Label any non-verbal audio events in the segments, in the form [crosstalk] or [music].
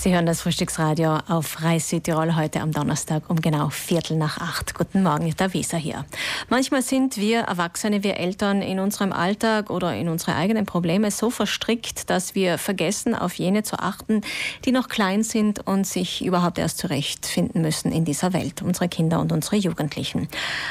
Sie hören das Frühstücksradio auf Reis Südtirol heute am Donnerstag um genau Viertel nach acht. Guten Morgen, der Wieser hier. Manchmal sind wir Erwachsene, wir Eltern in unserem Alltag oder in unsere eigenen Probleme so verstrickt, dass wir vergessen, auf jene zu achten, die noch klein sind und sich überhaupt erst zurechtfinden müssen in dieser Welt, unsere Kinder und unsere Jugendlichen.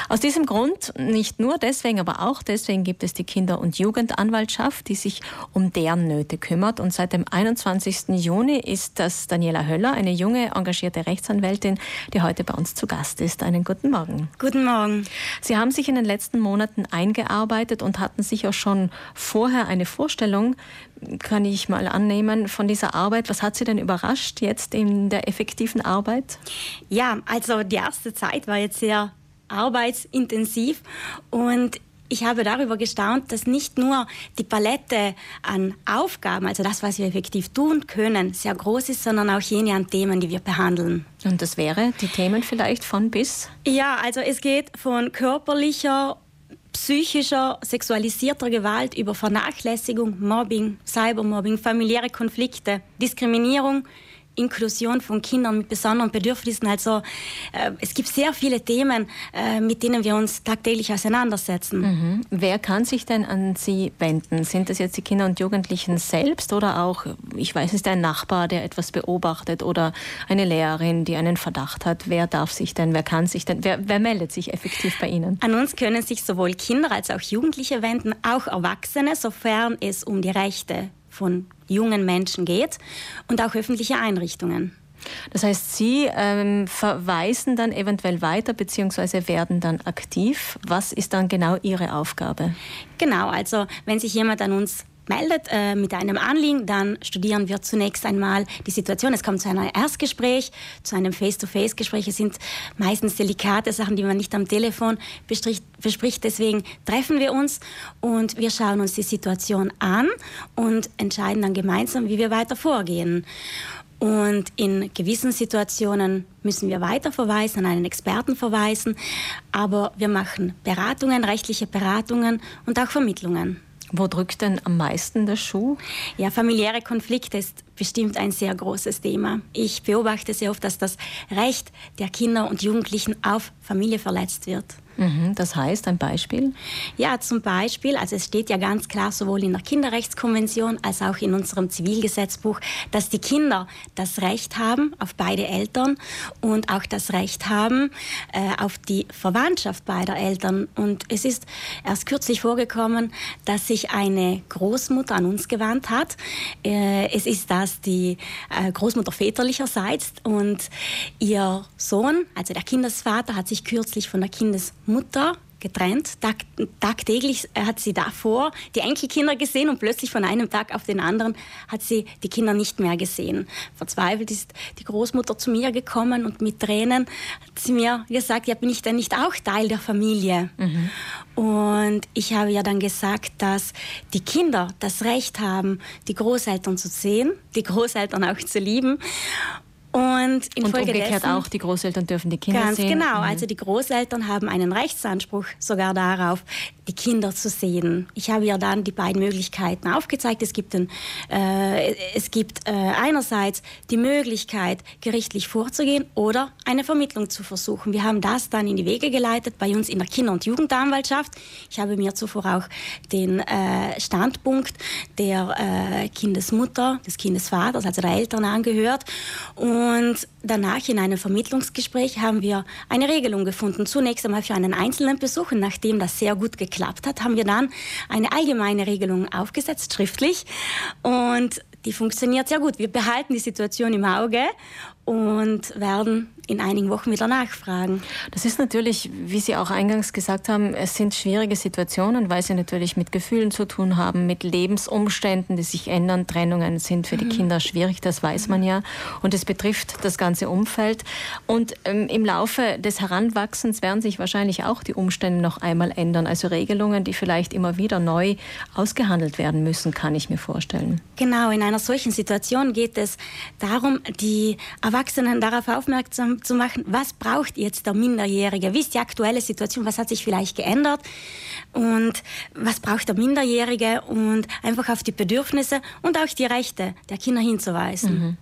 Aus diesem Grund, nicht nur deswegen, aber auch deswegen gibt es die Kinder- und Jugendanwaltschaft, die sich um deren Nöte kümmert. Und seit dem 21. Juni ist das Daniela Höller, eine junge, engagierte Rechtsanwältin, die heute bei uns zu Gast ist. Einen guten Morgen. Guten Morgen. Sie haben sich in den letzten Monaten eingearbeitet und hatten sich auch schon vorher eine Vorstellung, kann ich mal annehmen, von dieser Arbeit. Was hat Sie denn überrascht jetzt in der effektiven Arbeit? Ja, also die erste Zeit war jetzt sehr arbeitsintensiv und ich habe darüber gestaunt, dass nicht nur die Palette an Aufgaben, also das, was wir effektiv tun können, sehr groß ist, sondern auch jene an Themen, die wir behandeln. Und das wäre die Themen vielleicht von bis? Ja, also es geht von körperlicher psychischer, sexualisierter Gewalt über Vernachlässigung, Mobbing, Cybermobbing, familiäre Konflikte, Diskriminierung, Inklusion von Kindern mit besonderen Bedürfnissen. Also äh, es gibt sehr viele Themen, äh, mit denen wir uns tagtäglich auseinandersetzen. Mhm. Wer kann sich denn an Sie wenden? Sind das jetzt die Kinder und Jugendlichen selbst oder auch, ich weiß nicht, ein Nachbar, der etwas beobachtet oder eine Lehrerin, die einen Verdacht hat? Wer darf sich denn, wer kann sich denn, wer, wer meldet sich effektiv bei Ihnen? An uns können sich sowohl Kinder als auch Jugendliche wenden, auch Erwachsene, sofern es um die Rechte von jungen Menschen geht und auch öffentliche Einrichtungen. Das heißt, Sie ähm, verweisen dann eventuell weiter bzw. werden dann aktiv. Was ist dann genau Ihre Aufgabe? Genau, also wenn sich jemand an uns meldet äh, mit einem Anliegen, dann studieren wir zunächst einmal die Situation. Es kommt zu einem Erstgespräch, zu einem Face-to-Face-Gespräch. Es sind meistens delikate Sachen, die man nicht am Telefon bespricht. Deswegen treffen wir uns und wir schauen uns die Situation an und entscheiden dann gemeinsam, wie wir weiter vorgehen. Und in gewissen Situationen müssen wir weiter verweisen, an einen Experten verweisen. Aber wir machen Beratungen, rechtliche Beratungen und auch Vermittlungen. Wo drückt denn am meisten der Schuh? Ja, familiäre Konflikte ist bestimmt ein sehr großes Thema. Ich beobachte sehr oft, dass das Recht der Kinder und Jugendlichen auf Familie verletzt wird. Mhm, das heißt, ein Beispiel? Ja, zum Beispiel, also es steht ja ganz klar sowohl in der Kinderrechtskonvention als auch in unserem Zivilgesetzbuch, dass die Kinder das Recht haben auf beide Eltern und auch das Recht haben äh, auf die Verwandtschaft beider Eltern. Und es ist erst kürzlich vorgekommen, dass sich eine Großmutter an uns gewandt hat. Äh, es ist das die äh, Großmutter väterlicherseits und ihr Sohn, also der Kindesvater, hat sich kürzlich von der Kindesmutter Mutter getrennt. Tag, tagtäglich hat sie davor die Enkelkinder gesehen und plötzlich von einem Tag auf den anderen hat sie die Kinder nicht mehr gesehen. Verzweifelt ist die Großmutter zu mir gekommen und mit Tränen hat sie mir gesagt, ja, bin ich denn nicht auch Teil der Familie? Mhm. Und ich habe ja dann gesagt, dass die Kinder das Recht haben, die Großeltern zu sehen, die Großeltern auch zu lieben und, und umgekehrt auch, die Großeltern dürfen die Kinder ganz sehen. Ganz genau, mhm. also die Großeltern haben einen Rechtsanspruch sogar darauf, die Kinder zu sehen. Ich habe ja dann die beiden Möglichkeiten aufgezeigt. Es gibt, ein, äh, es gibt äh, einerseits die Möglichkeit, gerichtlich vorzugehen oder eine Vermittlung zu versuchen. Wir haben das dann in die Wege geleitet bei uns in der Kinder- und Jugendanwaltschaft. Ich habe mir zuvor auch den äh, Standpunkt der äh, Kindesmutter, des Kindesvaters, also der Eltern angehört. Und und danach in einem Vermittlungsgespräch haben wir eine Regelung gefunden. Zunächst einmal für einen einzelnen Besuch und nachdem das sehr gut geklappt hat, haben wir dann eine allgemeine Regelung aufgesetzt, schriftlich. Und die funktioniert sehr gut. Wir behalten die Situation im Auge und werden in einigen Wochen wieder nachfragen. Das ist natürlich, wie Sie auch eingangs gesagt haben, es sind schwierige Situationen, weil sie natürlich mit Gefühlen zu tun haben, mit Lebensumständen, die sich ändern. Trennungen sind für die mhm. Kinder schwierig, das weiß man ja. Und es betrifft das ganze Umfeld. Und ähm, im Laufe des Heranwachsens werden sich wahrscheinlich auch die Umstände noch einmal ändern. Also Regelungen, die vielleicht immer wieder neu ausgehandelt werden müssen, kann ich mir vorstellen. Genau, in einer solchen Situation geht es darum, die Erwachsenen darauf aufmerksam zu machen, was braucht jetzt der Minderjährige? Wie ist die aktuelle Situation? Was hat sich vielleicht geändert? Und was braucht der Minderjährige? Und einfach auf die Bedürfnisse und auch die Rechte der Kinder hinzuweisen. Mhm.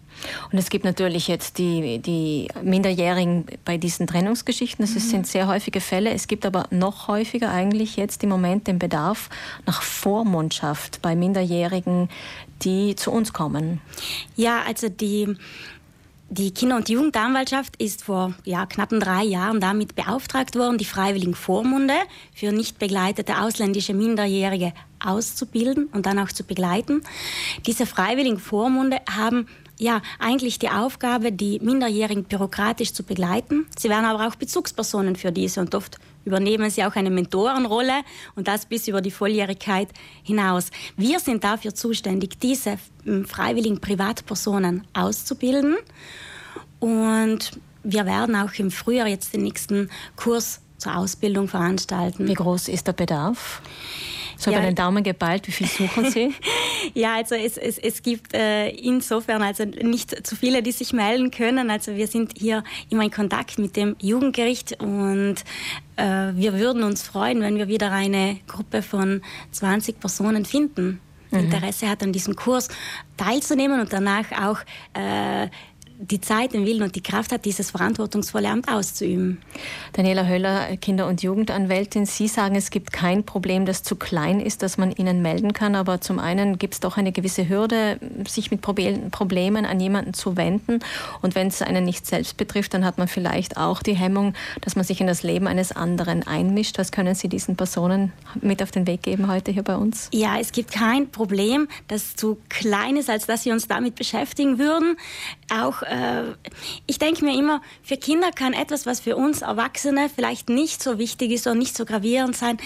Und es gibt natürlich jetzt die, die Minderjährigen bei diesen Trennungsgeschichten. Das mhm. sind sehr häufige Fälle. Es gibt aber noch häufiger eigentlich jetzt im Moment den Bedarf nach Vormundschaft bei Minderjährigen, die zu uns kommen. Ja, also die die Kinder- und Jugendanwaltschaft ist vor ja, knappen drei Jahren damit beauftragt worden, die freiwilligen Vormunde für nicht begleitete ausländische Minderjährige auszubilden und dann auch zu begleiten. Diese freiwilligen Vormunde haben ja eigentlich die Aufgabe, die Minderjährigen bürokratisch zu begleiten. Sie werden aber auch Bezugspersonen für diese und oft übernehmen sie auch eine Mentorenrolle und das bis über die Volljährigkeit hinaus. Wir sind dafür zuständig, diese hm, freiwilligen Privatpersonen auszubilden und wir werden auch im Frühjahr jetzt den nächsten Kurs zur Ausbildung veranstalten. Wie groß ist der Bedarf? So ja. über den Daumen geballt, wie viel suchen Sie? [laughs] ja, also es, es, es gibt äh, insofern also nicht zu viele, die sich melden können. Also wir sind hier immer in Kontakt mit dem Jugendgericht und äh, wir würden uns freuen, wenn wir wieder eine Gruppe von 20 Personen finden. Mhm. Interesse hat an diesem Kurs teilzunehmen und danach auch äh, die Zeit, den Willen und die Kraft hat, dieses verantwortungsvolle Amt auszuüben. Daniela Höller, Kinder- und Jugendanwältin, Sie sagen, es gibt kein Problem, das zu klein ist, dass man Ihnen melden kann, aber zum einen gibt es doch eine gewisse Hürde, sich mit Problemen an jemanden zu wenden und wenn es einen nicht selbst betrifft, dann hat man vielleicht auch die Hemmung, dass man sich in das Leben eines anderen einmischt. Was können Sie diesen Personen mit auf den Weg geben heute hier bei uns? Ja, es gibt kein Problem, das zu klein ist, als dass wir uns damit beschäftigen würden. Auch äh, ich denke mir immer, für Kinder kann etwas, was für uns Erwachsene vielleicht nicht so wichtig ist oder nicht so gravierend sein,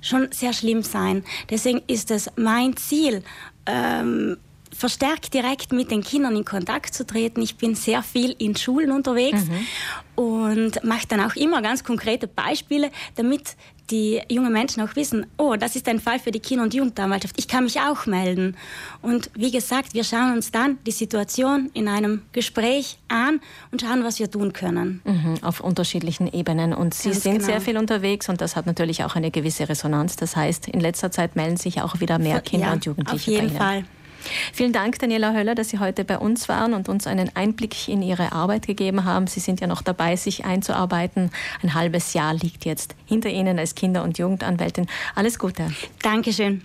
schon sehr schlimm sein. Deswegen ist es mein Ziel, ähm, verstärkt direkt mit den Kindern in Kontakt zu treten. Ich bin sehr viel in Schulen unterwegs mhm. und mache dann auch immer ganz konkrete Beispiele, damit die jungen Menschen auch wissen, oh, das ist ein Fall für die Kinder- und Jugendanwaltschaft. Ich kann mich auch melden. Und wie gesagt, wir schauen uns dann die Situation in einem Gespräch an und schauen, was wir tun können. Mhm, auf unterschiedlichen Ebenen. Und Sie Ganz sind genau. sehr viel unterwegs und das hat natürlich auch eine gewisse Resonanz. Das heißt, in letzter Zeit melden sich auch wieder mehr Kinder ja, und Jugendliche. Auf jeden Fall. Vielen Dank, Daniela Höller, dass Sie heute bei uns waren und uns einen Einblick in Ihre Arbeit gegeben haben. Sie sind ja noch dabei, sich einzuarbeiten. Ein halbes Jahr liegt jetzt hinter Ihnen als Kinder- und Jugendanwältin. Alles Gute. Dankeschön.